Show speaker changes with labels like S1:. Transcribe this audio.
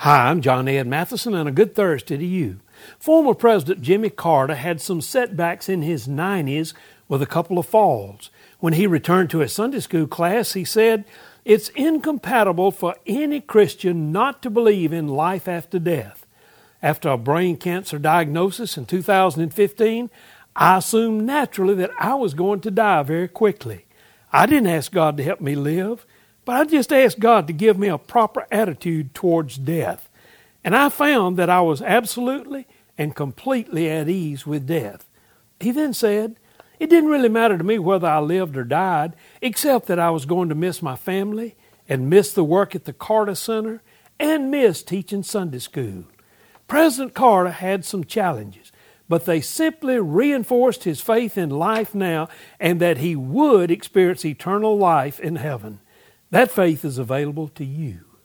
S1: Hi, I'm John Ed Mathison, and a good Thursday to you. Former President Jimmy Carter had some setbacks in his 90s with a couple of falls. When he returned to his Sunday school class, he said, It's incompatible for any Christian not to believe in life after death. After a brain cancer diagnosis in 2015, I assumed naturally that I was going to die very quickly. I didn't ask God to help me live. But I just asked God to give me a proper attitude towards death. And I found that I was absolutely and completely at ease with death. He then said, It didn't really matter to me whether I lived or died, except that I was going to miss my family and miss the work at the Carter Center and miss teaching Sunday school. President Carter had some challenges, but they simply reinforced his faith in life now and that he would experience eternal life in heaven. That faith is available to you.